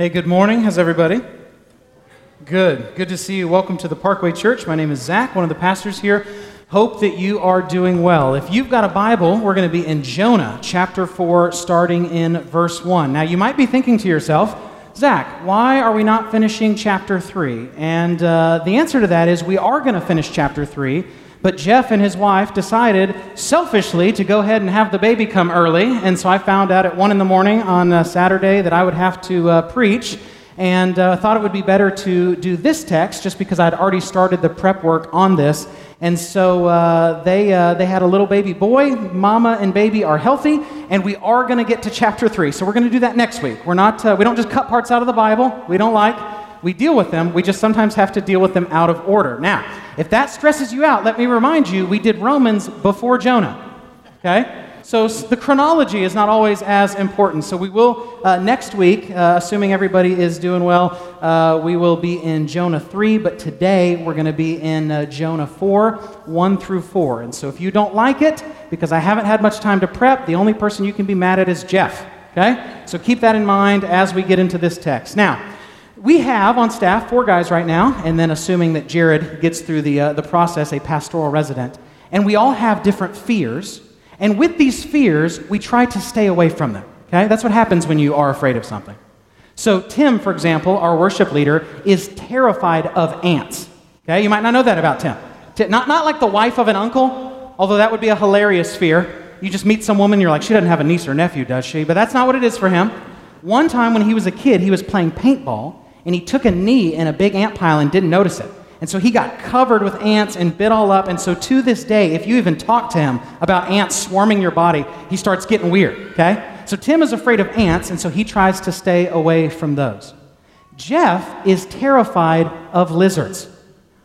Hey, good morning. How's everybody? Good. Good to see you. Welcome to the Parkway Church. My name is Zach, one of the pastors here. Hope that you are doing well. If you've got a Bible, we're going to be in Jonah chapter 4, starting in verse 1. Now, you might be thinking to yourself, Zach, why are we not finishing chapter 3? And uh, the answer to that is we are going to finish chapter 3 but Jeff and his wife decided selfishly to go ahead and have the baby come early. And so I found out at 1 in the morning on Saturday that I would have to uh, preach. And uh, thought it would be better to do this text just because I'd already started the prep work on this. And so uh, they, uh, they had a little baby boy. Mama and baby are healthy. And we are going to get to chapter 3. So we're going to do that next week. We're not, uh, we don't just cut parts out of the Bible we don't like we deal with them, we just sometimes have to deal with them out of order. Now, if that stresses you out, let me remind you we did Romans before Jonah. Okay? So the chronology is not always as important. So we will, uh, next week, uh, assuming everybody is doing well, uh, we will be in Jonah 3, but today we're going to be in uh, Jonah 4, 1 through 4. And so if you don't like it, because I haven't had much time to prep, the only person you can be mad at is Jeff. Okay? So keep that in mind as we get into this text. Now, we have on staff four guys right now, and then assuming that Jared gets through the, uh, the process, a pastoral resident. And we all have different fears. And with these fears, we try to stay away from them. Okay? That's what happens when you are afraid of something. So, Tim, for example, our worship leader, is terrified of ants. Okay? You might not know that about Tim. Not, not like the wife of an uncle, although that would be a hilarious fear. You just meet some woman, you're like, she doesn't have a niece or nephew, does she? But that's not what it is for him. One time when he was a kid, he was playing paintball, and he took a knee in a big ant pile and didn't notice it. And so he got covered with ants and bit all up. And so to this day, if you even talk to him about ants swarming your body, he starts getting weird, okay? So Tim is afraid of ants, and so he tries to stay away from those. Jeff is terrified of lizards.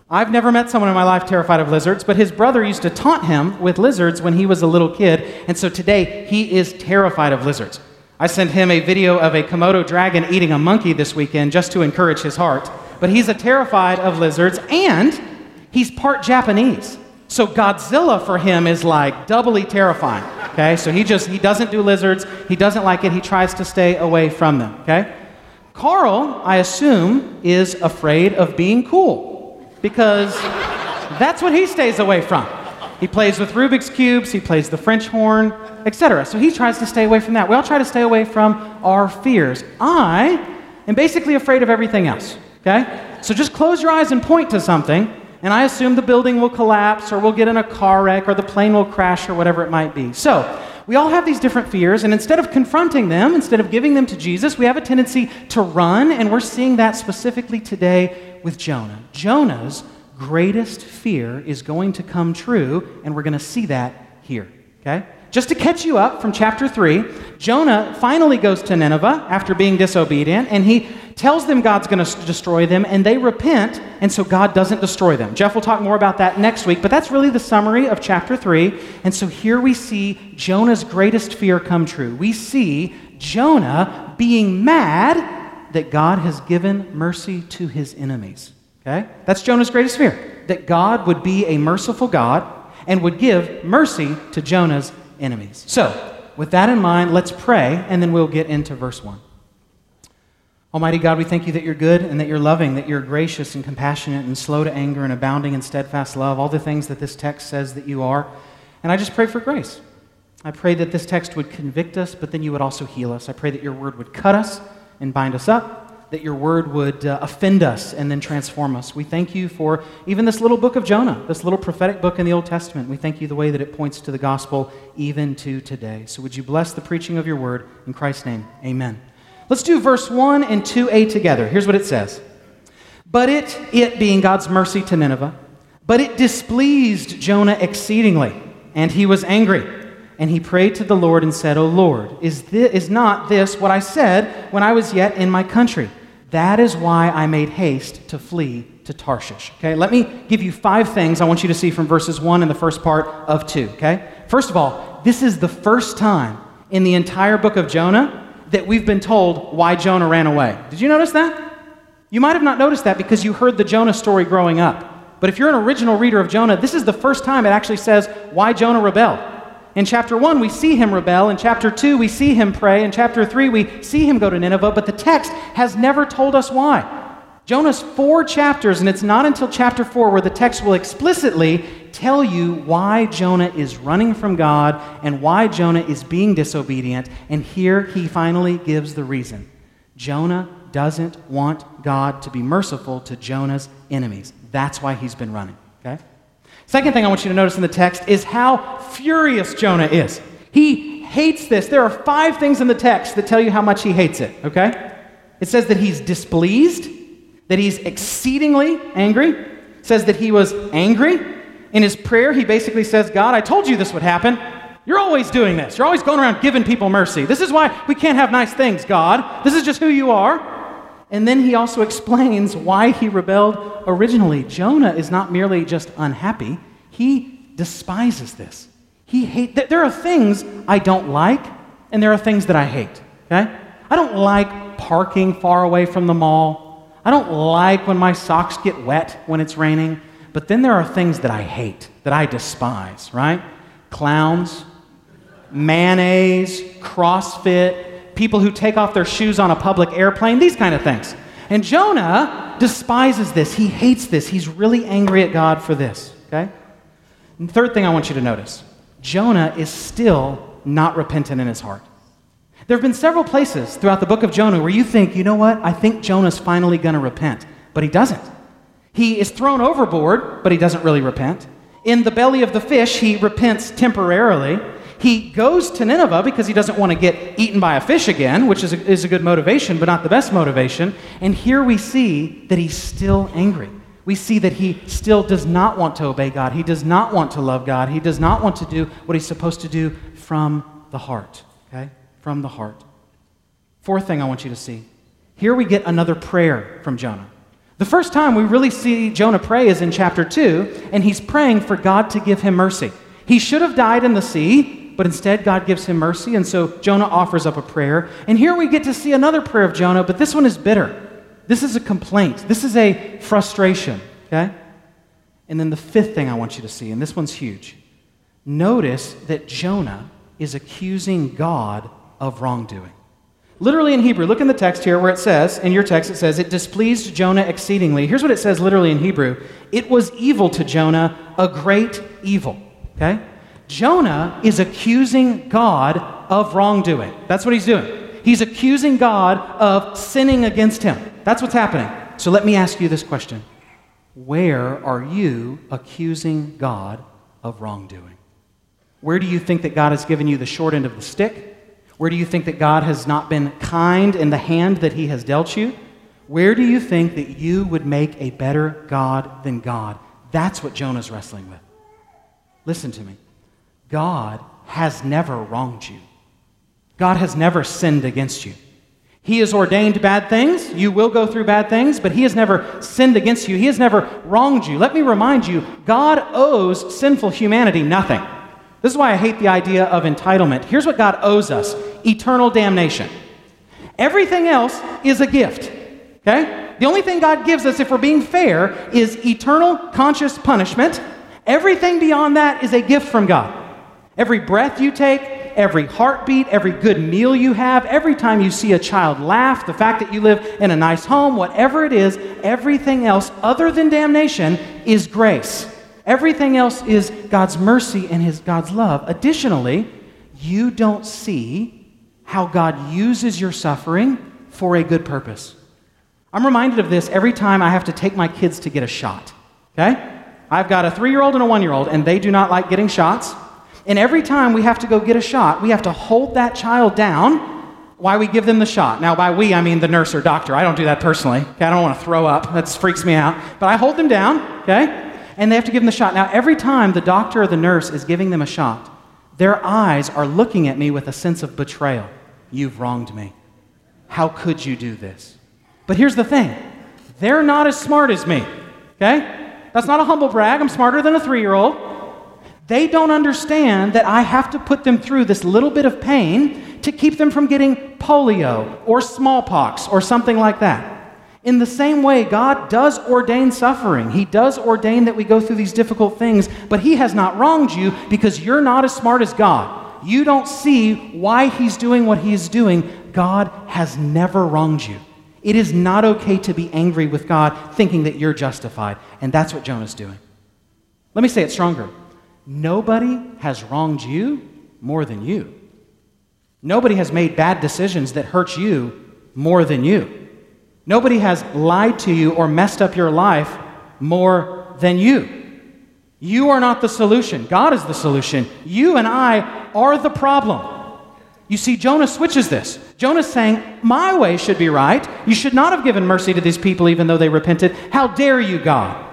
I've never met someone in my life terrified of lizards, but his brother used to taunt him with lizards when he was a little kid, and so today he is terrified of lizards. I sent him a video of a Komodo dragon eating a monkey this weekend just to encourage his heart. But he's a terrified of lizards and he's part Japanese. So Godzilla for him is like doubly terrifying. Okay? So he just he doesn't do lizards. He doesn't like it. He tries to stay away from them, okay? Carl, I assume, is afraid of being cool because that's what he stays away from. He plays with Rubik's cubes, he plays the French horn, etc. So he tries to stay away from that. We all try to stay away from our fears. I am basically afraid of everything else. Okay? So just close your eyes and point to something, and I assume the building will collapse, or we'll get in a car wreck, or the plane will crash, or whatever it might be. So, we all have these different fears, and instead of confronting them, instead of giving them to Jesus, we have a tendency to run, and we're seeing that specifically today with Jonah. Jonah's greatest fear is going to come true, and we're going to see that here. Okay? Just to catch you up from chapter 3, Jonah finally goes to Nineveh after being disobedient, and he tells them God's going to destroy them, and they repent, and so God doesn't destroy them. Jeff will talk more about that next week, but that's really the summary of chapter 3. And so here we see Jonah's greatest fear come true. We see Jonah being mad that God has given mercy to his enemies. Okay? That's Jonah's greatest fear that God would be a merciful God and would give mercy to Jonah's enemies. So, with that in mind, let's pray, and then we'll get into verse 1. Almighty God, we thank you that you're good and that you're loving, that you're gracious and compassionate and slow to anger and abounding in steadfast love, all the things that this text says that you are. And I just pray for grace. I pray that this text would convict us, but then you would also heal us. I pray that your word would cut us and bind us up that your word would uh, offend us and then transform us. We thank you for even this little book of Jonah, this little prophetic book in the Old Testament. We thank you the way that it points to the gospel even to today. So would you bless the preaching of your word in Christ's name? Amen. Let's do verse 1 and 2a together. Here's what it says. But it, it being God's mercy to Nineveh, but it displeased Jonah exceedingly, and he was angry. And he prayed to the Lord and said, O Lord, is, this, is not this what I said when I was yet in my country? That is why I made haste to flee to Tarshish. Okay, let me give you five things I want you to see from verses 1 and the first part of 2. Okay, first of all, this is the first time in the entire book of Jonah that we've been told why Jonah ran away. Did you notice that? You might have not noticed that because you heard the Jonah story growing up. But if you're an original reader of Jonah, this is the first time it actually says why Jonah rebelled. In chapter 1, we see him rebel. In chapter 2, we see him pray. In chapter 3, we see him go to Nineveh, but the text has never told us why. Jonah's four chapters, and it's not until chapter 4 where the text will explicitly tell you why Jonah is running from God and why Jonah is being disobedient. And here he finally gives the reason Jonah doesn't want God to be merciful to Jonah's enemies. That's why he's been running. Okay? Second thing I want you to notice in the text is how furious Jonah is. He hates this. There are five things in the text that tell you how much he hates it. Okay? It says that he's displeased that he's exceedingly angry. It says that he was angry. In his prayer, he basically says, God, I told you this would happen. You're always doing this. You're always going around giving people mercy. This is why we can't have nice things, God. This is just who you are. And then he also explains why he rebelled originally. Jonah is not merely just unhappy, he despises this. He hate there are things I don't like and there are things that I hate, okay? I don't like parking far away from the mall. I don't like when my socks get wet when it's raining, but then there are things that I hate, that I despise, right? Clowns, mayonnaise, CrossFit, people who take off their shoes on a public airplane, these kind of things. And Jonah despises this. He hates this. He's really angry at God for this, okay? And third thing I want you to notice Jonah is still not repentant in his heart. There have been several places throughout the book of Jonah where you think, you know what? I think Jonah's finally going to repent. But he doesn't. He is thrown overboard, but he doesn't really repent. In the belly of the fish, he repents temporarily. He goes to Nineveh because he doesn't want to get eaten by a fish again, which is a, is a good motivation, but not the best motivation. And here we see that he's still angry. We see that he still does not want to obey God. He does not want to love God. He does not want to do what he's supposed to do from the heart. Okay? from the heart. Fourth thing I want you to see here we get another prayer from Jonah. The first time we really see Jonah pray is in chapter 2, and he's praying for God to give him mercy. He should have died in the sea, but instead God gives him mercy, and so Jonah offers up a prayer. And here we get to see another prayer of Jonah, but this one is bitter. This is a complaint, this is a frustration, okay? And then the fifth thing I want you to see, and this one's huge. Notice that Jonah is accusing God of wrongdoing. Literally in Hebrew, look in the text here where it says, in your text, it says, it displeased Jonah exceedingly. Here's what it says literally in Hebrew it was evil to Jonah, a great evil. Okay? Jonah is accusing God of wrongdoing. That's what he's doing. He's accusing God of sinning against him. That's what's happening. So let me ask you this question Where are you accusing God of wrongdoing? Where do you think that God has given you the short end of the stick? Where do you think that God has not been kind in the hand that he has dealt you? Where do you think that you would make a better God than God? That's what Jonah's wrestling with. Listen to me. God has never wronged you. God has never sinned against you. He has ordained bad things. You will go through bad things, but He has never sinned against you. He has never wronged you. Let me remind you God owes sinful humanity nothing. This is why I hate the idea of entitlement. Here's what God owes us eternal damnation. Everything else is a gift. Okay? The only thing God gives us, if we're being fair, is eternal conscious punishment. Everything beyond that is a gift from God. Every breath you take, every heartbeat, every good meal you have, every time you see a child laugh, the fact that you live in a nice home, whatever it is, everything else other than damnation is grace. Everything else is God's mercy and his God's love. Additionally, you don't see how God uses your suffering for a good purpose. I'm reminded of this every time I have to take my kids to get a shot. Okay? I've got a three year old and a one year old, and they do not like getting shots. And every time we have to go get a shot, we have to hold that child down while we give them the shot. Now, by we, I mean the nurse or doctor. I don't do that personally. Okay? I don't want to throw up. That freaks me out. But I hold them down, okay? and they have to give them the shot. Now, every time the doctor or the nurse is giving them a shot, their eyes are looking at me with a sense of betrayal. You've wronged me. How could you do this? But here's the thing they're not as smart as me, okay? That's not a humble brag. I'm smarter than a three year old. They don't understand that I have to put them through this little bit of pain to keep them from getting polio or smallpox or something like that. In the same way, God does ordain suffering. He does ordain that we go through these difficult things, but He has not wronged you because you're not as smart as God. You don't see why He's doing what He is doing. God has never wronged you. It is not okay to be angry with God thinking that you're justified. And that's what Jonah's doing. Let me say it stronger. Nobody has wronged you more than you. Nobody has made bad decisions that hurt you more than you. Nobody has lied to you or messed up your life more than you. You are not the solution. God is the solution. You and I are the problem. You see, Jonah switches this. Jonah's saying, My way should be right. You should not have given mercy to these people even though they repented. How dare you, God?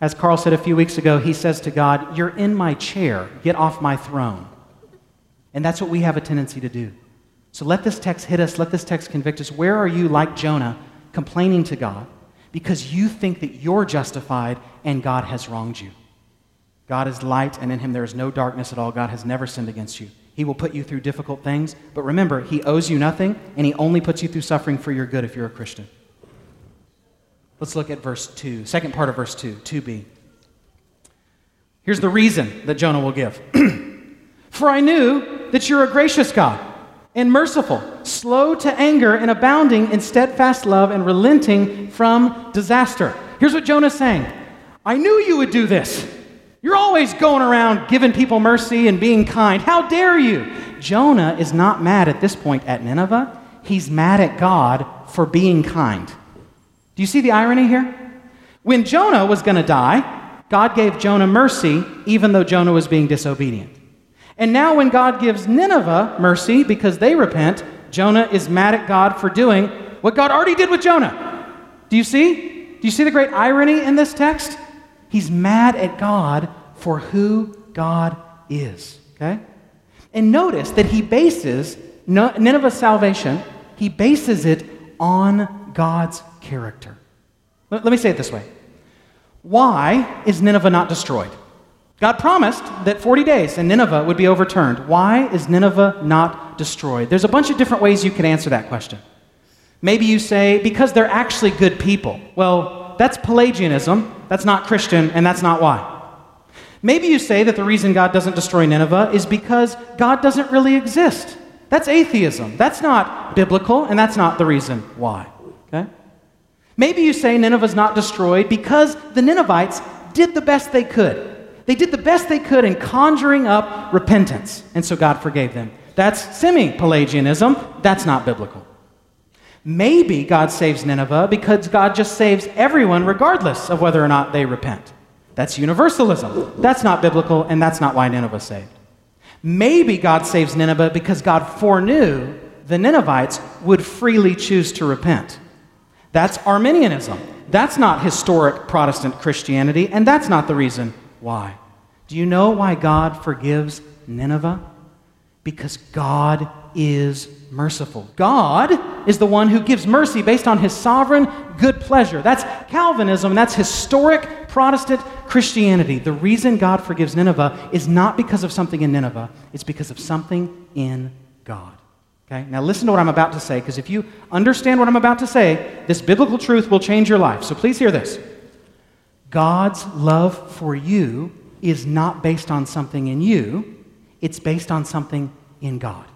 As Carl said a few weeks ago, he says to God, You're in my chair. Get off my throne. And that's what we have a tendency to do. So let this text hit us. Let this text convict us. Where are you, like Jonah, complaining to God because you think that you're justified and God has wronged you. God is light, and in him there is no darkness at all. God has never sinned against you. He will put you through difficult things, but remember, he owes you nothing, and he only puts you through suffering for your good if you're a Christian. Let's look at verse 2, second part of verse 2, 2b. Here's the reason that Jonah will give For I knew that you're a gracious God and merciful, slow to anger, and abounding in steadfast love and relenting from disaster. Here's what Jonah's saying I knew you would do this. You're always going around giving people mercy and being kind. How dare you? Jonah is not mad at this point at Nineveh. He's mad at God for being kind. Do you see the irony here? When Jonah was going to die, God gave Jonah mercy even though Jonah was being disobedient. And now, when God gives Nineveh mercy because they repent, Jonah is mad at God for doing what God already did with Jonah. Do you see? Do you see the great irony in this text? He's mad at God for who God is. Okay? And notice that he bases Nineveh's salvation, he bases it on God's character. Let me say it this way Why is Nineveh not destroyed? God promised that 40 days and Nineveh would be overturned. Why is Nineveh not destroyed? There's a bunch of different ways you could answer that question. Maybe you say, because they're actually good people. Well, that's Pelagianism, that's not Christian, and that's not why. Maybe you say that the reason God doesn't destroy Nineveh is because God doesn't really exist. That's atheism. That's not biblical, and that's not the reason why. Okay? Maybe you say Nineveh's not destroyed because the Ninevites did the best they could. They did the best they could in conjuring up repentance, and so God forgave them. That's semi Pelagianism. That's not biblical. Maybe God saves Nineveh because God just saves everyone regardless of whether or not they repent. That's universalism. That's not biblical, and that's not why Nineveh saved. Maybe God saves Nineveh because God foreknew the Ninevites would freely choose to repent. That's Arminianism. That's not historic Protestant Christianity, and that's not the reason why? Do you know why God forgives Nineveh? Because God is merciful. God is the one who gives mercy based on his sovereign good pleasure. That's Calvinism, that's historic Protestant Christianity. The reason God forgives Nineveh is not because of something in Nineveh, it's because of something in God. Okay? Now listen to what I'm about to say, because if you understand what I'm about to say, this biblical truth will change your life. So please hear this. God's love for you is not based on something in you, it's based on something in God.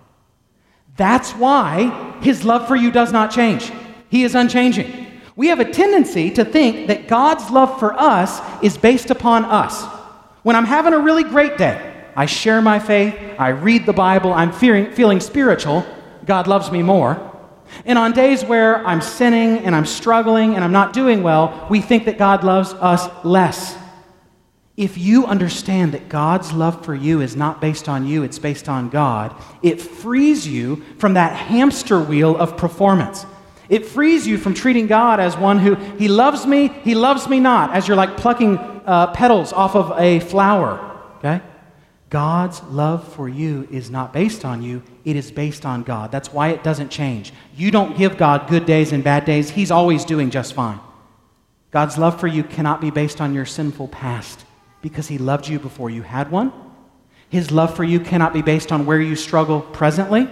That's why his love for you does not change. He is unchanging. We have a tendency to think that God's love for us is based upon us. When I'm having a really great day, I share my faith, I read the Bible, I'm feeling, feeling spiritual, God loves me more. And on days where I'm sinning and I'm struggling and I'm not doing well, we think that God loves us less. If you understand that God's love for you is not based on you, it's based on God, it frees you from that hamster wheel of performance. It frees you from treating God as one who, He loves me, He loves me not, as you're like plucking uh, petals off of a flower. Okay? God's love for you is not based on you, it is based on God. That's why it doesn't change. You don't give God good days and bad days, He's always doing just fine. God's love for you cannot be based on your sinful past because He loved you before you had one. His love for you cannot be based on where you struggle presently.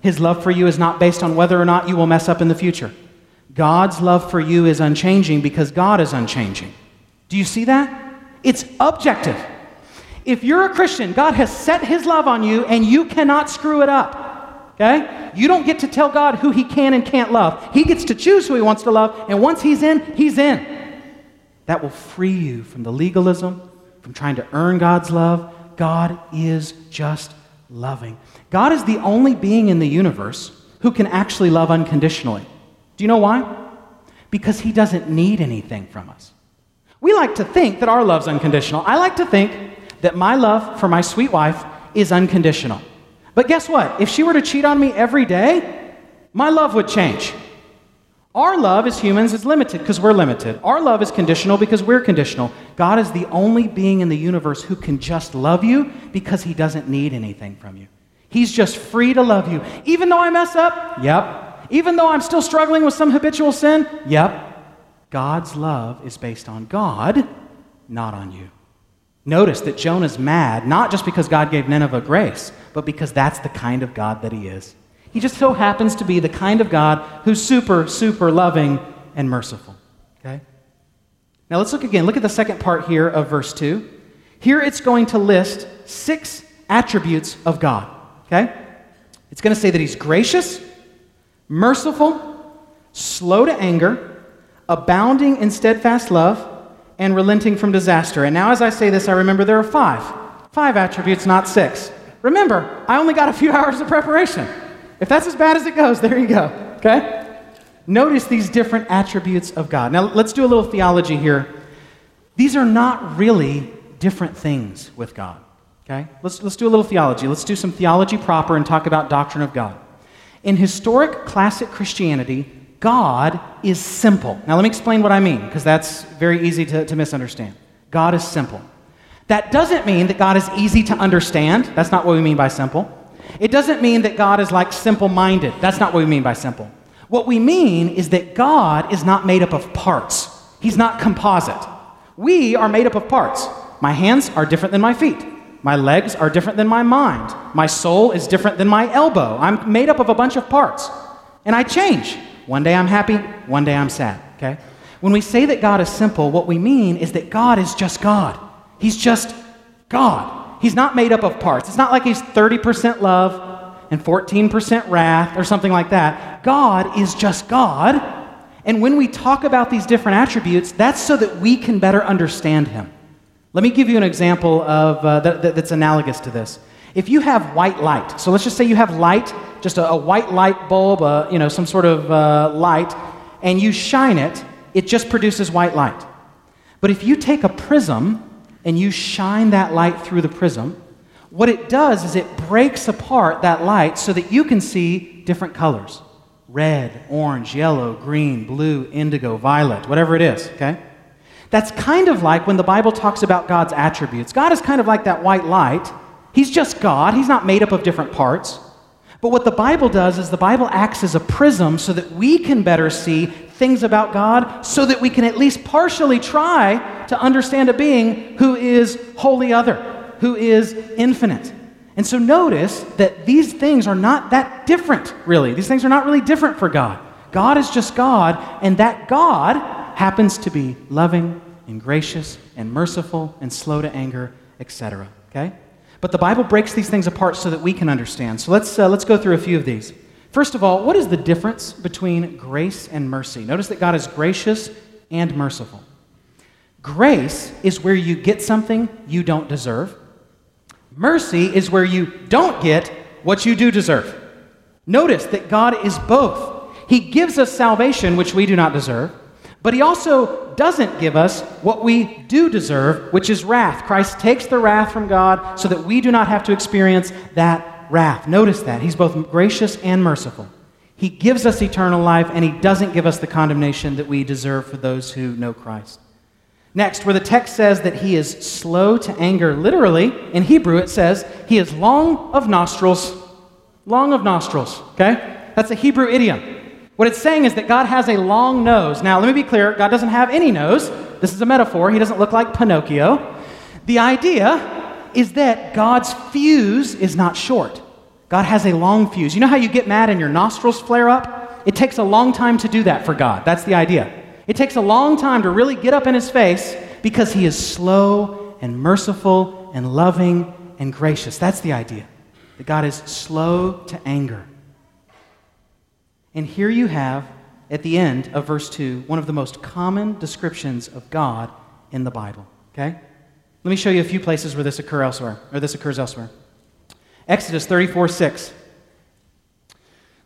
His love for you is not based on whether or not you will mess up in the future. God's love for you is unchanging because God is unchanging. Do you see that? It's objective. If you're a Christian, God has set his love on you and you cannot screw it up. Okay? You don't get to tell God who he can and can't love. He gets to choose who he wants to love, and once he's in, he's in. That will free you from the legalism, from trying to earn God's love. God is just loving. God is the only being in the universe who can actually love unconditionally. Do you know why? Because he doesn't need anything from us. We like to think that our love's unconditional. I like to think that my love for my sweet wife is unconditional. But guess what? If she were to cheat on me every day, my love would change. Our love as humans is limited because we're limited. Our love is conditional because we're conditional. God is the only being in the universe who can just love you because he doesn't need anything from you. He's just free to love you. Even though I mess up? Yep. Even though I'm still struggling with some habitual sin? Yep. God's love is based on God, not on you. Notice that Jonah's mad, not just because God gave Nineveh grace, but because that's the kind of God that he is. He just so happens to be the kind of God who's super, super loving and merciful. Okay? Now let's look again. Look at the second part here of verse 2. Here it's going to list six attributes of God. Okay? It's going to say that he's gracious, merciful, slow to anger, abounding in steadfast love, and relenting from disaster. And now, as I say this, I remember there are five. Five attributes, not six. Remember, I only got a few hours of preparation. If that's as bad as it goes, there you go. Okay? Notice these different attributes of God. Now, let's do a little theology here. These are not really different things with God. Okay? Let's, let's do a little theology. Let's do some theology proper and talk about doctrine of God. In historic classic Christianity, God is simple. Now, let me explain what I mean, because that's very easy to, to misunderstand. God is simple. That doesn't mean that God is easy to understand. That's not what we mean by simple. It doesn't mean that God is like simple minded. That's not what we mean by simple. What we mean is that God is not made up of parts, He's not composite. We are made up of parts. My hands are different than my feet. My legs are different than my mind. My soul is different than my elbow. I'm made up of a bunch of parts. And I change. One day I'm happy, one day I'm sad, okay? When we say that God is simple, what we mean is that God is just God. He's just God. He's not made up of parts. It's not like he's 30% love and 14% wrath or something like that. God is just God. And when we talk about these different attributes, that's so that we can better understand him. Let me give you an example of, uh, that, that, that's analogous to this. If you have white light, so let's just say you have light, just a, a white light bulb, uh, you know, some sort of uh, light, and you shine it, it just produces white light. But if you take a prism and you shine that light through the prism, what it does is it breaks apart that light so that you can see different colors red, orange, yellow, green, blue, indigo, violet, whatever it is, okay? That's kind of like when the Bible talks about God's attributes. God is kind of like that white light. He's just God, He's not made up of different parts. But what the Bible does is the Bible acts as a prism so that we can better see things about God, so that we can at least partially try to understand a being who is wholly other, who is infinite. And so notice that these things are not that different, really. These things are not really different for God. God is just God, and that God happens to be loving and gracious and merciful and slow to anger, etc. Okay? But the Bible breaks these things apart so that we can understand. So let's, uh, let's go through a few of these. First of all, what is the difference between grace and mercy? Notice that God is gracious and merciful. Grace is where you get something you don't deserve. Mercy is where you don't get what you do deserve. Notice that God is both. He gives us salvation, which we do not deserve, but He also doesn't give us what we do deserve, which is wrath. Christ takes the wrath from God so that we do not have to experience that wrath. Notice that. He's both gracious and merciful. He gives us eternal life, and He doesn't give us the condemnation that we deserve for those who know Christ. Next, where the text says that He is slow to anger, literally, in Hebrew it says He is long of nostrils. Long of nostrils, okay? That's a Hebrew idiom. What it's saying is that God has a long nose. Now, let me be clear God doesn't have any nose. This is a metaphor. He doesn't look like Pinocchio. The idea is that God's fuse is not short. God has a long fuse. You know how you get mad and your nostrils flare up? it takes a long time to do that for God. That's the idea. It takes a long time to really get up in his face because he is slow and merciful and loving and gracious. That's the idea. That God is slow to anger. And here you have, at the end of verse 2, one of the most common descriptions of God in the Bible. Okay? Let me show you a few places where this occur elsewhere, or this occurs elsewhere. Exodus 34 6.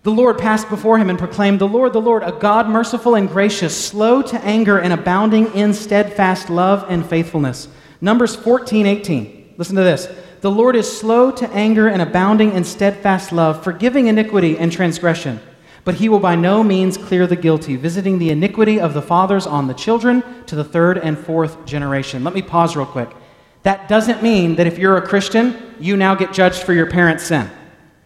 The Lord passed before him and proclaimed, The Lord, the Lord, a God merciful and gracious, slow to anger and abounding in steadfast love and faithfulness. Numbers 14 18. Listen to this. The Lord is slow to anger and abounding in steadfast love, forgiving iniquity and transgression. But he will by no means clear the guilty, visiting the iniquity of the fathers on the children to the third and fourth generation. Let me pause real quick. That doesn't mean that if you're a Christian, you now get judged for your parents' sin.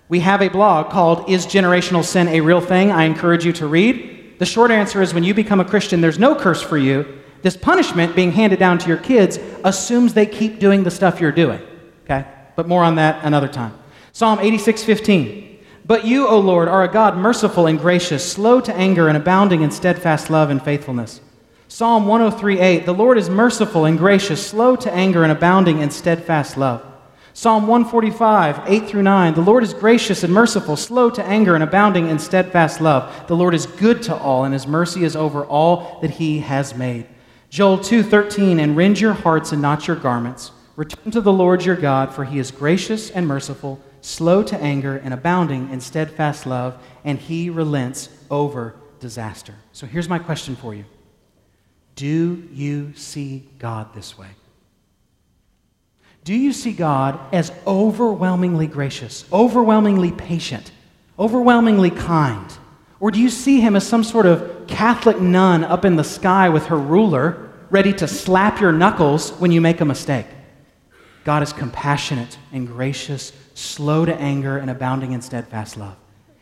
We have a blog called Is Generational Sin a Real Thing? I encourage you to read. The short answer is when you become a Christian, there's no curse for you. This punishment being handed down to your kids assumes they keep doing the stuff you're doing. Okay? But more on that another time. Psalm 86 15. But you, O Lord, are a God merciful and gracious, slow to anger and abounding in steadfast love and faithfulness. Psalm 103:8 The Lord is merciful and gracious, slow to anger and abounding in steadfast love. Psalm 145, 8 through 9. The Lord is gracious and merciful, slow to anger and abounding in steadfast love. The Lord is good to all, and his mercy is over all that he has made. Joel 2, 13. And rend your hearts and not your garments. Return to the Lord your God, for he is gracious and merciful slow to anger, and abounding in steadfast love, and he relents over disaster. So here's my question for you Do you see God this way? Do you see God as overwhelmingly gracious, overwhelmingly patient, overwhelmingly kind? Or do you see him as some sort of Catholic nun up in the sky with her ruler, ready to slap your knuckles when you make a mistake? God is compassionate and gracious, slow to anger, and abounding in steadfast love.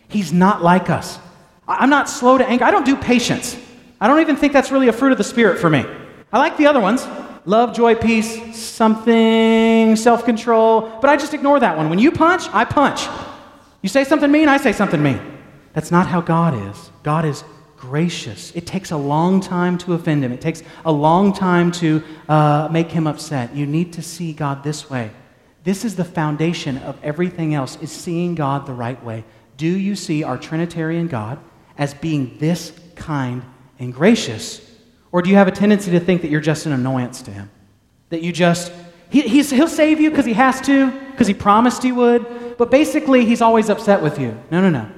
He's not like us. I'm not slow to anger. I don't do patience. I don't even think that's really a fruit of the Spirit for me. I like the other ones love, joy, peace, something, self control, but I just ignore that one. When you punch, I punch. You say something mean, I say something mean. That's not how God is. God is gracious. It takes a long time to offend him, it takes a long time to uh, make him upset. You need to see God this way. This is the foundation of everything else, is seeing God the right way. Do you see our Trinitarian God as being this kind and gracious? Or do you have a tendency to think that you're just an annoyance to him? That you just, he, he'll save you because he has to, because he promised he would, but basically he's always upset with you. No, no, no.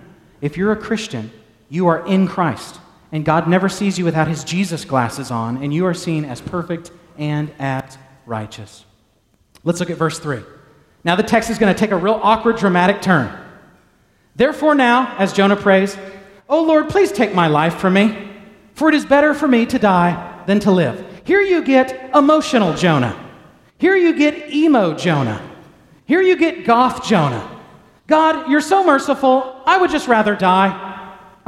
If you're a Christian, you are in Christ, and God never sees you without his Jesus glasses on, and you are seen as perfect and as righteous. Let's look at verse 3. Now, the text is going to take a real awkward, dramatic turn. Therefore, now, as Jonah prays, O Lord, please take my life from me, for it is better for me to die than to live. Here you get emotional Jonah. Here you get emo Jonah. Here you get goth Jonah. God, you're so merciful, I would just rather die.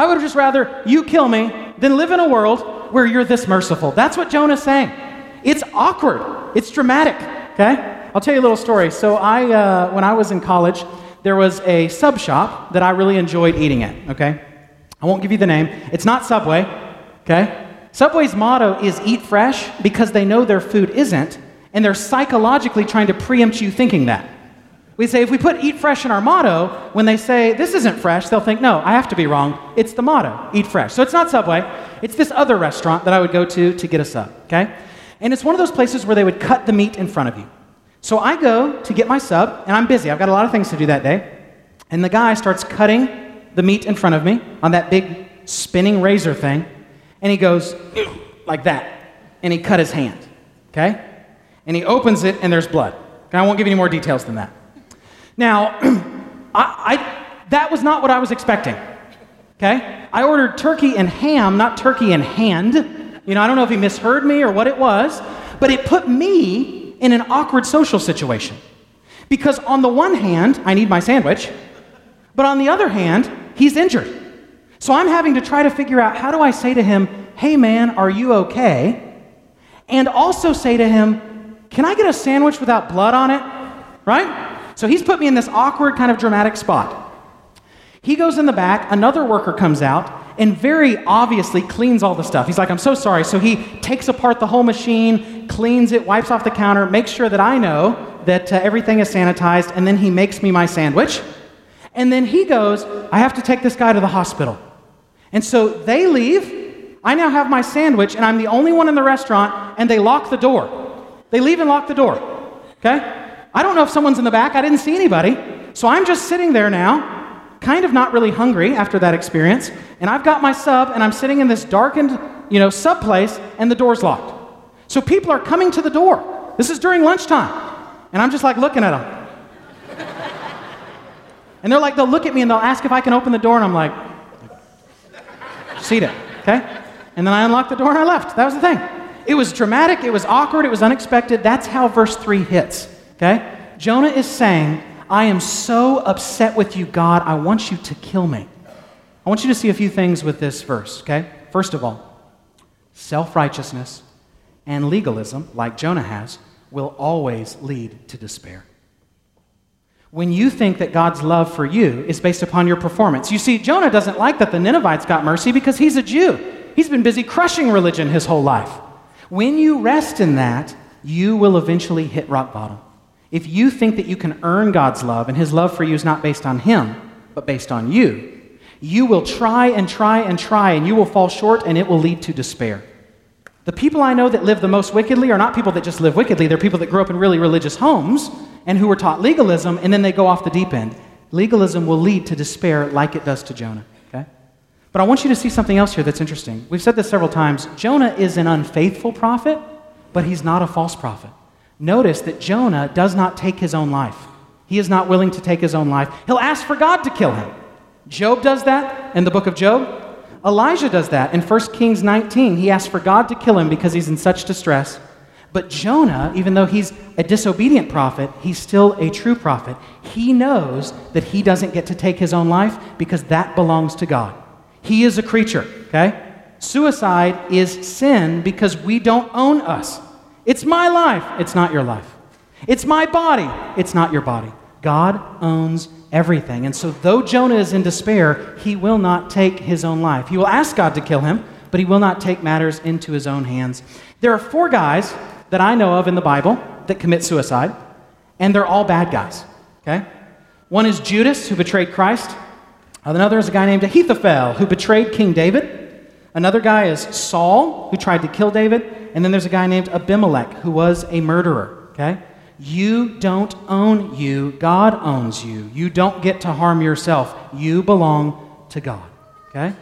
I would just rather you kill me than live in a world where you're this merciful. That's what Jonah's saying. It's awkward, it's dramatic, okay? I'll tell you a little story. So, I, uh, when I was in college, there was a sub shop that I really enjoyed eating at, okay? I won't give you the name. It's not Subway, okay? Subway's motto is eat fresh because they know their food isn't, and they're psychologically trying to preempt you thinking that. We say if we put eat fresh in our motto, when they say this isn't fresh, they'll think, no, I have to be wrong. It's the motto, eat fresh. So it's not Subway, it's this other restaurant that I would go to to get a sub, okay? And it's one of those places where they would cut the meat in front of you. So I go to get my sub, and I'm busy. I've got a lot of things to do that day. And the guy starts cutting the meat in front of me on that big spinning razor thing, and he goes like that. And he cut his hand, okay? And he opens it, and there's blood. I won't give any more details than that. Now, I, I, that was not what I was expecting. Okay? I ordered turkey and ham, not turkey and hand. You know, I don't know if he misheard me or what it was, but it put me in an awkward social situation. Because on the one hand, I need my sandwich, but on the other hand, he's injured. So I'm having to try to figure out how do I say to him, hey man, are you okay? And also say to him, can I get a sandwich without blood on it? Right? So he's put me in this awkward, kind of dramatic spot. He goes in the back, another worker comes out, and very obviously cleans all the stuff. He's like, I'm so sorry. So he takes apart the whole machine, cleans it, wipes off the counter, makes sure that I know that uh, everything is sanitized, and then he makes me my sandwich. And then he goes, I have to take this guy to the hospital. And so they leave. I now have my sandwich, and I'm the only one in the restaurant, and they lock the door. They leave and lock the door. Okay? I don't know if someone's in the back. I didn't see anybody. So I'm just sitting there now, kind of not really hungry after that experience, and I've got my sub, and I'm sitting in this darkened, you know, sub place, and the door's locked. So people are coming to the door. This is during lunchtime. And I'm just like looking at them. and they're like, they'll look at me and they'll ask if I can open the door, and I'm like, seat it, okay? And then I unlocked the door and I left. That was the thing. It was dramatic, it was awkward, it was unexpected. That's how verse 3 hits, okay? Jonah is saying, I am so upset with you, God, I want you to kill me. I want you to see a few things with this verse, okay? First of all, self righteousness and legalism, like Jonah has, will always lead to despair. When you think that God's love for you is based upon your performance. You see, Jonah doesn't like that the Ninevites got mercy because he's a Jew. He's been busy crushing religion his whole life. When you rest in that, you will eventually hit rock bottom. If you think that you can earn God's love and his love for you is not based on him, but based on you, you will try and try and try and you will fall short and it will lead to despair. The people I know that live the most wickedly are not people that just live wickedly. They're people that grew up in really religious homes and who were taught legalism, and then they go off the deep end. Legalism will lead to despair like it does to Jonah. Okay? But I want you to see something else here that's interesting. We've said this several times. Jonah is an unfaithful prophet, but he's not a false prophet. Notice that Jonah does not take his own life. He is not willing to take his own life. He'll ask for God to kill him. Job does that in the book of Job. Elijah does that in 1 Kings 19. He asks for God to kill him because he's in such distress. But Jonah, even though he's a disobedient prophet, he's still a true prophet. He knows that he doesn't get to take his own life because that belongs to God. He is a creature, okay? Suicide is sin because we don't own us. It's my life, it's not your life. It's my body, it's not your body. God owns everything. And so, though Jonah is in despair, he will not take his own life. He will ask God to kill him, but he will not take matters into his own hands. There are four guys that I know of in the Bible that commit suicide, and they're all bad guys. Okay? One is Judas, who betrayed Christ. Another is a guy named Ahithophel, who betrayed King David. Another guy is Saul, who tried to kill David. And then there's a guy named Abimelech, who was a murderer. Okay? You don't own you, God owns you. You don't get to harm yourself. You belong to God. Okay?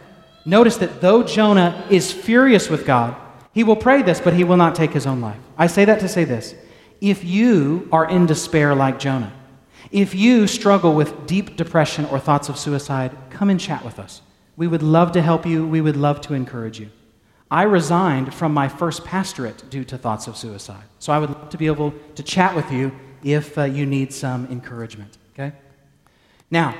Notice that though Jonah is furious with God, he will pray this, but he will not take his own life. I say that to say this. If you are in despair like Jonah, if you struggle with deep depression or thoughts of suicide, come and chat with us. We would love to help you. We would love to encourage you. I resigned from my first pastorate due to thoughts of suicide. So I would love to be able to chat with you if uh, you need some encouragement. Okay? Now,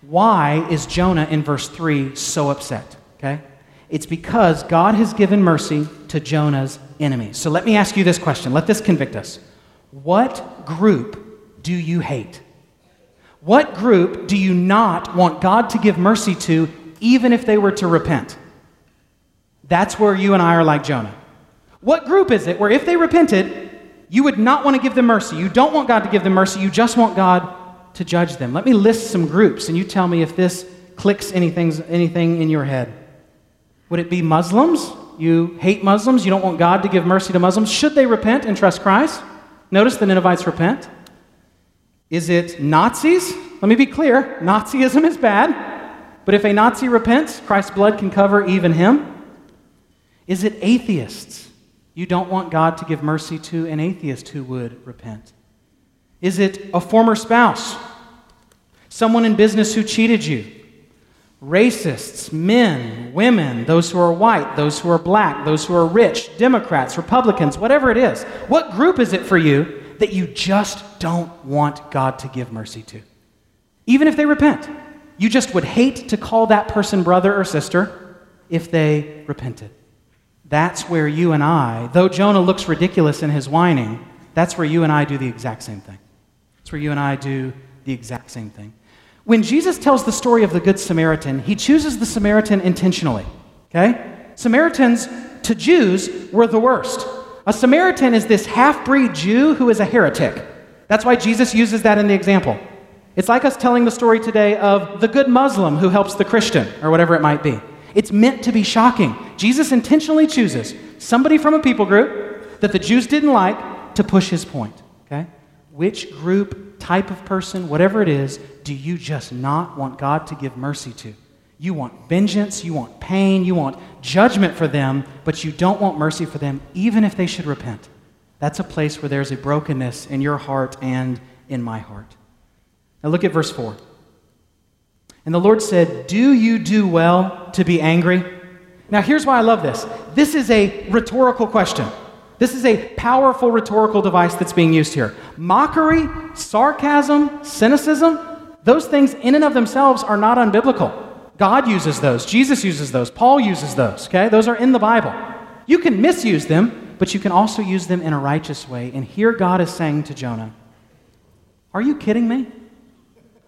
why is Jonah in verse 3 so upset? Okay? It's because God has given mercy to Jonah's enemies. So let me ask you this question. Let this convict us. What group do you hate? What group do you not want God to give mercy to, even if they were to repent? That's where you and I are like Jonah. What group is it where if they repented, you would not want to give them mercy? You don't want God to give them mercy, you just want God to judge them. Let me list some groups and you tell me if this clicks anything, anything in your head. Would it be Muslims? You hate Muslims, you don't want God to give mercy to Muslims. Should they repent and trust Christ? Notice the Ninevites repent. Is it Nazis? Let me be clear Nazism is bad. But if a Nazi repents, Christ's blood can cover even him. Is it atheists? You don't want God to give mercy to an atheist who would repent. Is it a former spouse? Someone in business who cheated you? Racists, men, women, those who are white, those who are black, those who are rich, Democrats, Republicans, whatever it is. What group is it for you that you just don't want God to give mercy to? Even if they repent, you just would hate to call that person brother or sister if they repented. That's where you and I, though Jonah looks ridiculous in his whining, that's where you and I do the exact same thing. That's where you and I do the exact same thing. When Jesus tells the story of the Good Samaritan, he chooses the Samaritan intentionally. Okay? Samaritans to Jews were the worst. A Samaritan is this half breed Jew who is a heretic. That's why Jesus uses that in the example. It's like us telling the story today of the good Muslim who helps the Christian, or whatever it might be. It's meant to be shocking. Jesus intentionally chooses somebody from a people group that the Jews didn't like to push his point. Okay? Which group, type of person, whatever it is, do you just not want God to give mercy to? You want vengeance, you want pain, you want judgment for them, but you don't want mercy for them, even if they should repent. That's a place where there's a brokenness in your heart and in my heart. Now look at verse 4. And the Lord said, Do you do well to be angry? Now here's why I love this. This is a rhetorical question. This is a powerful rhetorical device that's being used here. Mockery, sarcasm, cynicism, those things in and of themselves are not unbiblical. God uses those, Jesus uses those, Paul uses those, okay? Those are in the Bible. You can misuse them, but you can also use them in a righteous way. And here God is saying to Jonah, Are you kidding me?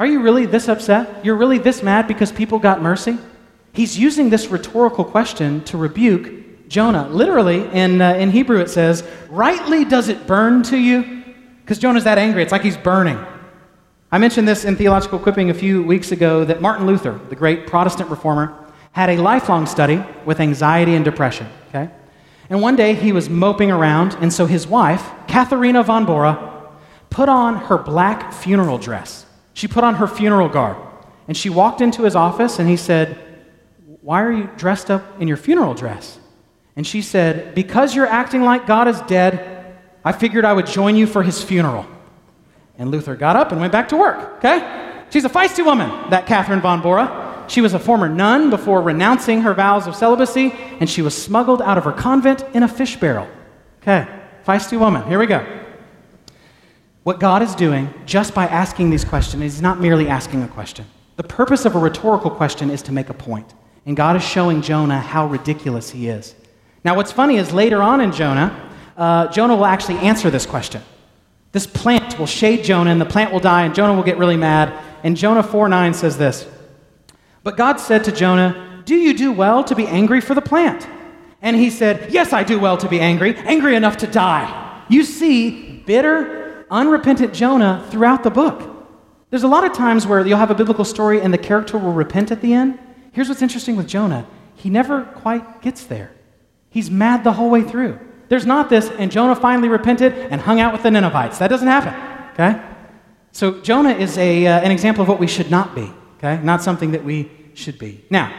Are you really this upset? You're really this mad because people got mercy? He's using this rhetorical question to rebuke Jonah. Literally, in, uh, in Hebrew, it says, Rightly does it burn to you? Because Jonah's that angry. It's like he's burning. I mentioned this in Theological Equipping a few weeks ago that Martin Luther, the great Protestant reformer, had a lifelong study with anxiety and depression. Okay? And one day he was moping around, and so his wife, Katharina von Bora, put on her black funeral dress. She put on her funeral garb. And she walked into his office, and he said, Why are you dressed up in your funeral dress? And she said, Because you're acting like God is dead, I figured I would join you for his funeral. And Luther got up and went back to work, okay? She's a feisty woman, that Catherine von Bora. She was a former nun before renouncing her vows of celibacy, and she was smuggled out of her convent in a fish barrel. Okay, feisty woman. Here we go. What God is doing just by asking these questions is not merely asking a question. The purpose of a rhetorical question is to make a point. And God is showing Jonah how ridiculous he is. Now, what's funny is later on in Jonah, uh, Jonah will actually answer this question. This plant will shade Jonah, and the plant will die, and Jonah will get really mad. And Jonah 4 9 says this But God said to Jonah, Do you do well to be angry for the plant? And he said, Yes, I do well to be angry, angry enough to die. You see bitter, unrepentant Jonah throughout the book. There's a lot of times where you'll have a biblical story and the character will repent at the end. Here's what's interesting with Jonah he never quite gets there. He's mad the whole way through. There's not this, and Jonah finally repented and hung out with the Ninevites. That doesn't happen, okay? So Jonah is a, uh, an example of what we should not be, okay? Not something that we should be. Now,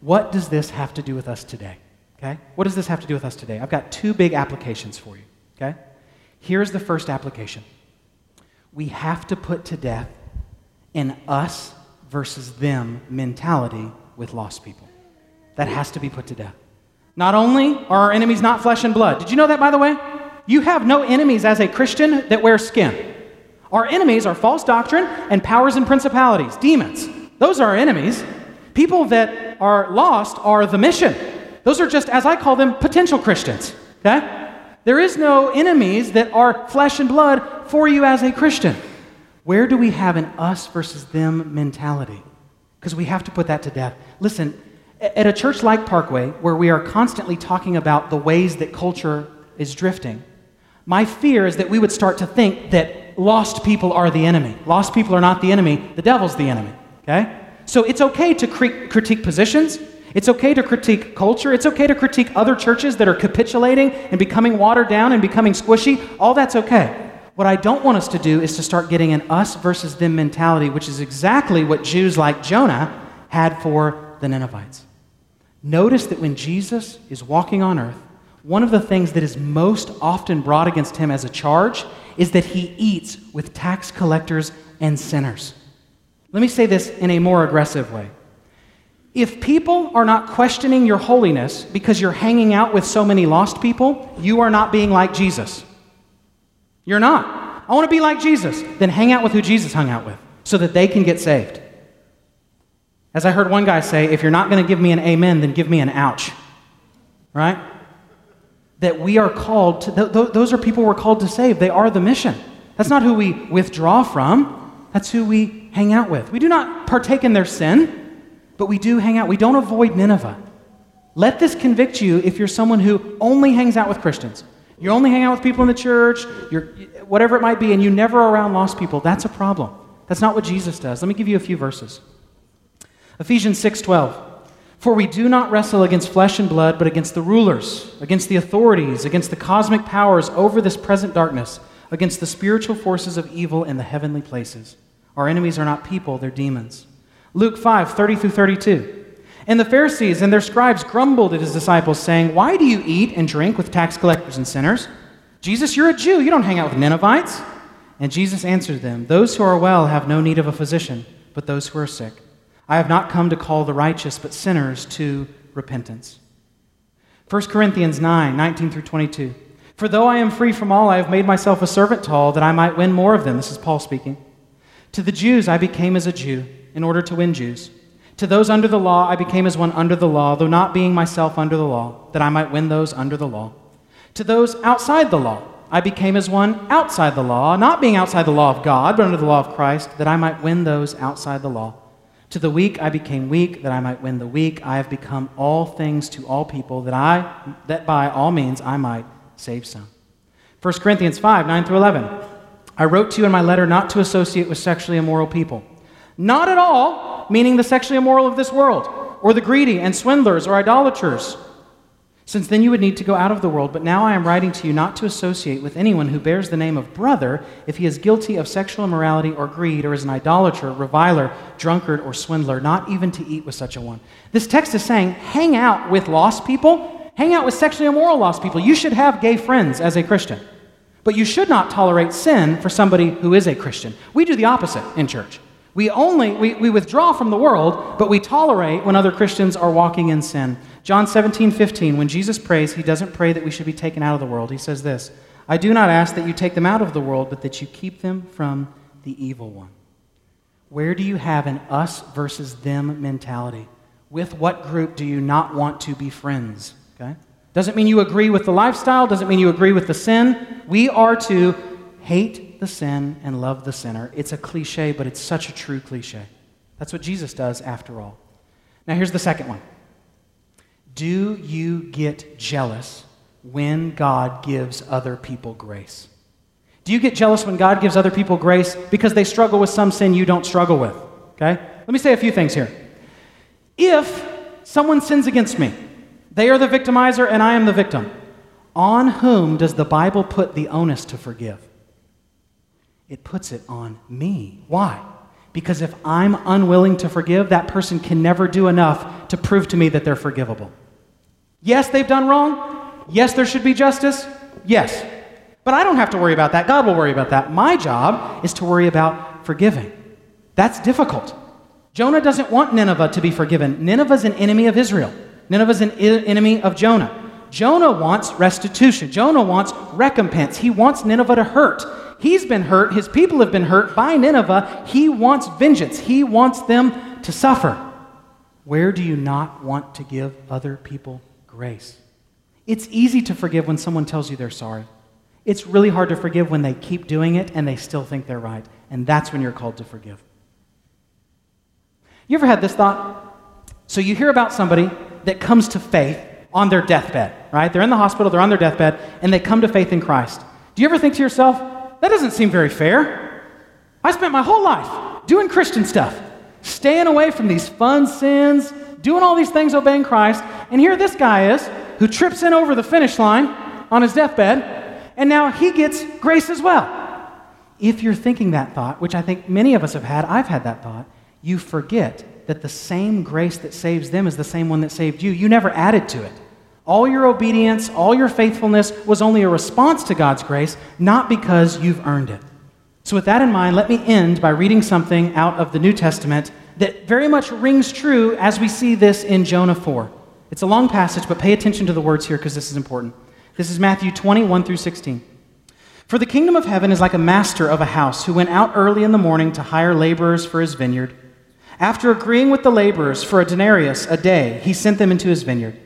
what does this have to do with us today? Okay? What does this have to do with us today? I've got two big applications for you, okay? Here's the first application. We have to put to death an us versus them mentality with lost people. That has to be put to death. Not only are our enemies not flesh and blood, did you know that, by the way? You have no enemies as a Christian that wear skin. Our enemies are false doctrine and powers and principalities, demons. Those are our enemies. People that are lost are the mission. Those are just, as I call them, potential Christians. Okay? There is no enemies that are flesh and blood for you as a Christian. Where do we have an us versus them mentality? Because we have to put that to death. Listen, at a church like Parkway, where we are constantly talking about the ways that culture is drifting, my fear is that we would start to think that lost people are the enemy. Lost people are not the enemy, the devil's the enemy. Okay? So it's okay to critique positions. It's okay to critique culture. It's okay to critique other churches that are capitulating and becoming watered down and becoming squishy. All that's okay. What I don't want us to do is to start getting an us versus them mentality, which is exactly what Jews like Jonah had for the Ninevites. Notice that when Jesus is walking on earth, one of the things that is most often brought against him as a charge is that he eats with tax collectors and sinners. Let me say this in a more aggressive way. If people are not questioning your holiness because you're hanging out with so many lost people, you are not being like Jesus. You're not. I want to be like Jesus. Then hang out with who Jesus hung out with so that they can get saved. As I heard one guy say, if you're not going to give me an amen, then give me an ouch. Right? That we are called to, th- th- those are people we're called to save. They are the mission. That's not who we withdraw from, that's who we hang out with. We do not partake in their sin, but we do hang out. We don't avoid Nineveh. Let this convict you if you're someone who only hangs out with Christians. You only hang out with people in the church, you're, whatever it might be, and you never around lost people. That's a problem. That's not what Jesus does. Let me give you a few verses. Ephesians 6:12. For we do not wrestle against flesh and blood, but against the rulers, against the authorities, against the cosmic powers over this present darkness, against the spiritual forces of evil in the heavenly places. Our enemies are not people, they're demons. Luke 5, 30 through 32. And the Pharisees and their scribes grumbled at his disciples, saying, Why do you eat and drink with tax collectors and sinners? Jesus, you're a Jew. You don't hang out with Ninevites. And Jesus answered them, Those who are well have no need of a physician, but those who are sick. I have not come to call the righteous, but sinners to repentance. 1 Corinthians 9 19 through 22. For though I am free from all, I have made myself a servant to all, that I might win more of them. This is Paul speaking. To the Jews I became as a Jew, in order to win Jews. To those under the law I became as one under the law, though not being myself under the law, that I might win those under the law. To those outside the law I became as one outside the law, not being outside the law of God, but under the law of Christ, that I might win those outside the law. To the weak I became weak, that I might win the weak. I have become all things to all people, that, I, that by all means I might save some. 1 Corinthians 5 9 through 11. I wrote to you in my letter not to associate with sexually immoral people. Not at all, meaning the sexually immoral of this world, or the greedy and swindlers or idolaters since then you would need to go out of the world. But now I am writing to you not to associate with anyone who bears the name of brother if he is guilty of sexual immorality or greed, or is an idolater, reviler, drunkard, or swindler, not even to eat with such a one. This text is saying hang out with lost people, hang out with sexually immoral lost people. You should have gay friends as a Christian. But you should not tolerate sin for somebody who is a Christian. We do the opposite in church. We only we, we withdraw from the world, but we tolerate when other Christians are walking in sin. John 17, 15, when Jesus prays, he doesn't pray that we should be taken out of the world. He says this I do not ask that you take them out of the world, but that you keep them from the evil one. Where do you have an us versus them mentality? With what group do you not want to be friends? Okay? Doesn't mean you agree with the lifestyle, doesn't mean you agree with the sin. We are to hate the sin and love the sinner. It's a cliche, but it's such a true cliche. That's what Jesus does after all. Now, here's the second one do you get jealous when God gives other people grace? Do you get jealous when God gives other people grace because they struggle with some sin you don't struggle with? Okay? Let me say a few things here. If someone sins against me, they are the victimizer and I am the victim. On whom does the Bible put the onus to forgive? It puts it on me. Why? Because if I'm unwilling to forgive, that person can never do enough to prove to me that they're forgivable. Yes, they've done wrong. Yes, there should be justice. Yes. But I don't have to worry about that. God will worry about that. My job is to worry about forgiving. That's difficult. Jonah doesn't want Nineveh to be forgiven. Nineveh's an enemy of Israel. Nineveh's an I- enemy of Jonah. Jonah wants restitution. Jonah wants recompense. He wants Nineveh to hurt. He's been hurt. His people have been hurt by Nineveh. He wants vengeance. He wants them to suffer. Where do you not want to give other people grace. It's easy to forgive when someone tells you they're sorry. It's really hard to forgive when they keep doing it and they still think they're right. And that's when you're called to forgive. You ever had this thought? So you hear about somebody that comes to faith on their deathbed, right? They're in the hospital, they're on their deathbed, and they come to faith in Christ. Do you ever think to yourself, that doesn't seem very fair? I spent my whole life doing Christian stuff, staying away from these fun sins, doing all these things, obeying Christ. And here this guy is who trips in over the finish line on his deathbed, and now he gets grace as well. If you're thinking that thought, which I think many of us have had, I've had that thought, you forget that the same grace that saves them is the same one that saved you. You never added to it. All your obedience, all your faithfulness was only a response to God's grace, not because you've earned it. So, with that in mind, let me end by reading something out of the New Testament that very much rings true as we see this in Jonah 4. It's a long passage, but pay attention to the words here because this is important. This is Matthew 21 through 16. For the kingdom of heaven is like a master of a house who went out early in the morning to hire laborers for his vineyard. After agreeing with the laborers for a denarius a day, he sent them into his vineyard.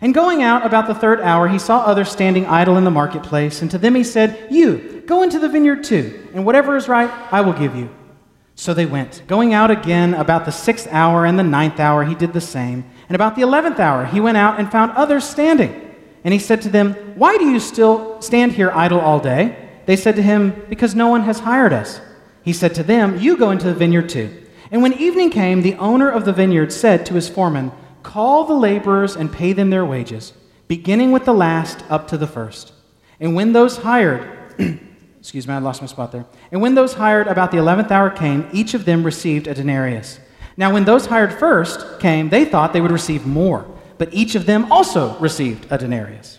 And going out about the third hour, he saw others standing idle in the marketplace, and to them he said, You, go into the vineyard too, and whatever is right, I will give you. So they went. Going out again about the sixth hour and the ninth hour, he did the same. And about the eleventh hour, he went out and found others standing. And he said to them, Why do you still stand here idle all day? They said to him, Because no one has hired us. He said to them, You go into the vineyard too. And when evening came, the owner of the vineyard said to his foreman, Call the laborers and pay them their wages, beginning with the last up to the first. And when those hired, excuse me, I lost my spot there. And when those hired about the eleventh hour came, each of them received a denarius. Now, when those hired first came, they thought they would receive more, but each of them also received a denarius.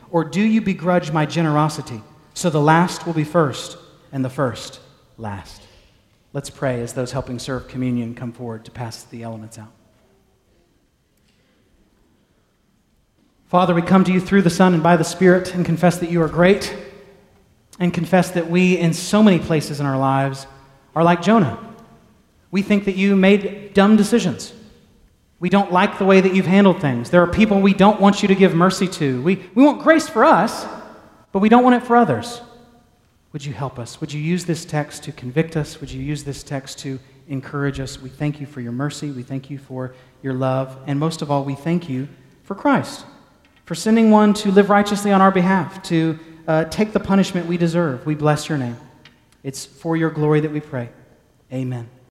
or do you begrudge my generosity? So the last will be first, and the first last. Let's pray as those helping serve communion come forward to pass the elements out. Father, we come to you through the Son and by the Spirit and confess that you are great and confess that we, in so many places in our lives, are like Jonah. We think that you made dumb decisions. We don't like the way that you've handled things. There are people we don't want you to give mercy to. We, we want grace for us, but we don't want it for others. Would you help us? Would you use this text to convict us? Would you use this text to encourage us? We thank you for your mercy. We thank you for your love. And most of all, we thank you for Christ, for sending one to live righteously on our behalf, to uh, take the punishment we deserve. We bless your name. It's for your glory that we pray. Amen.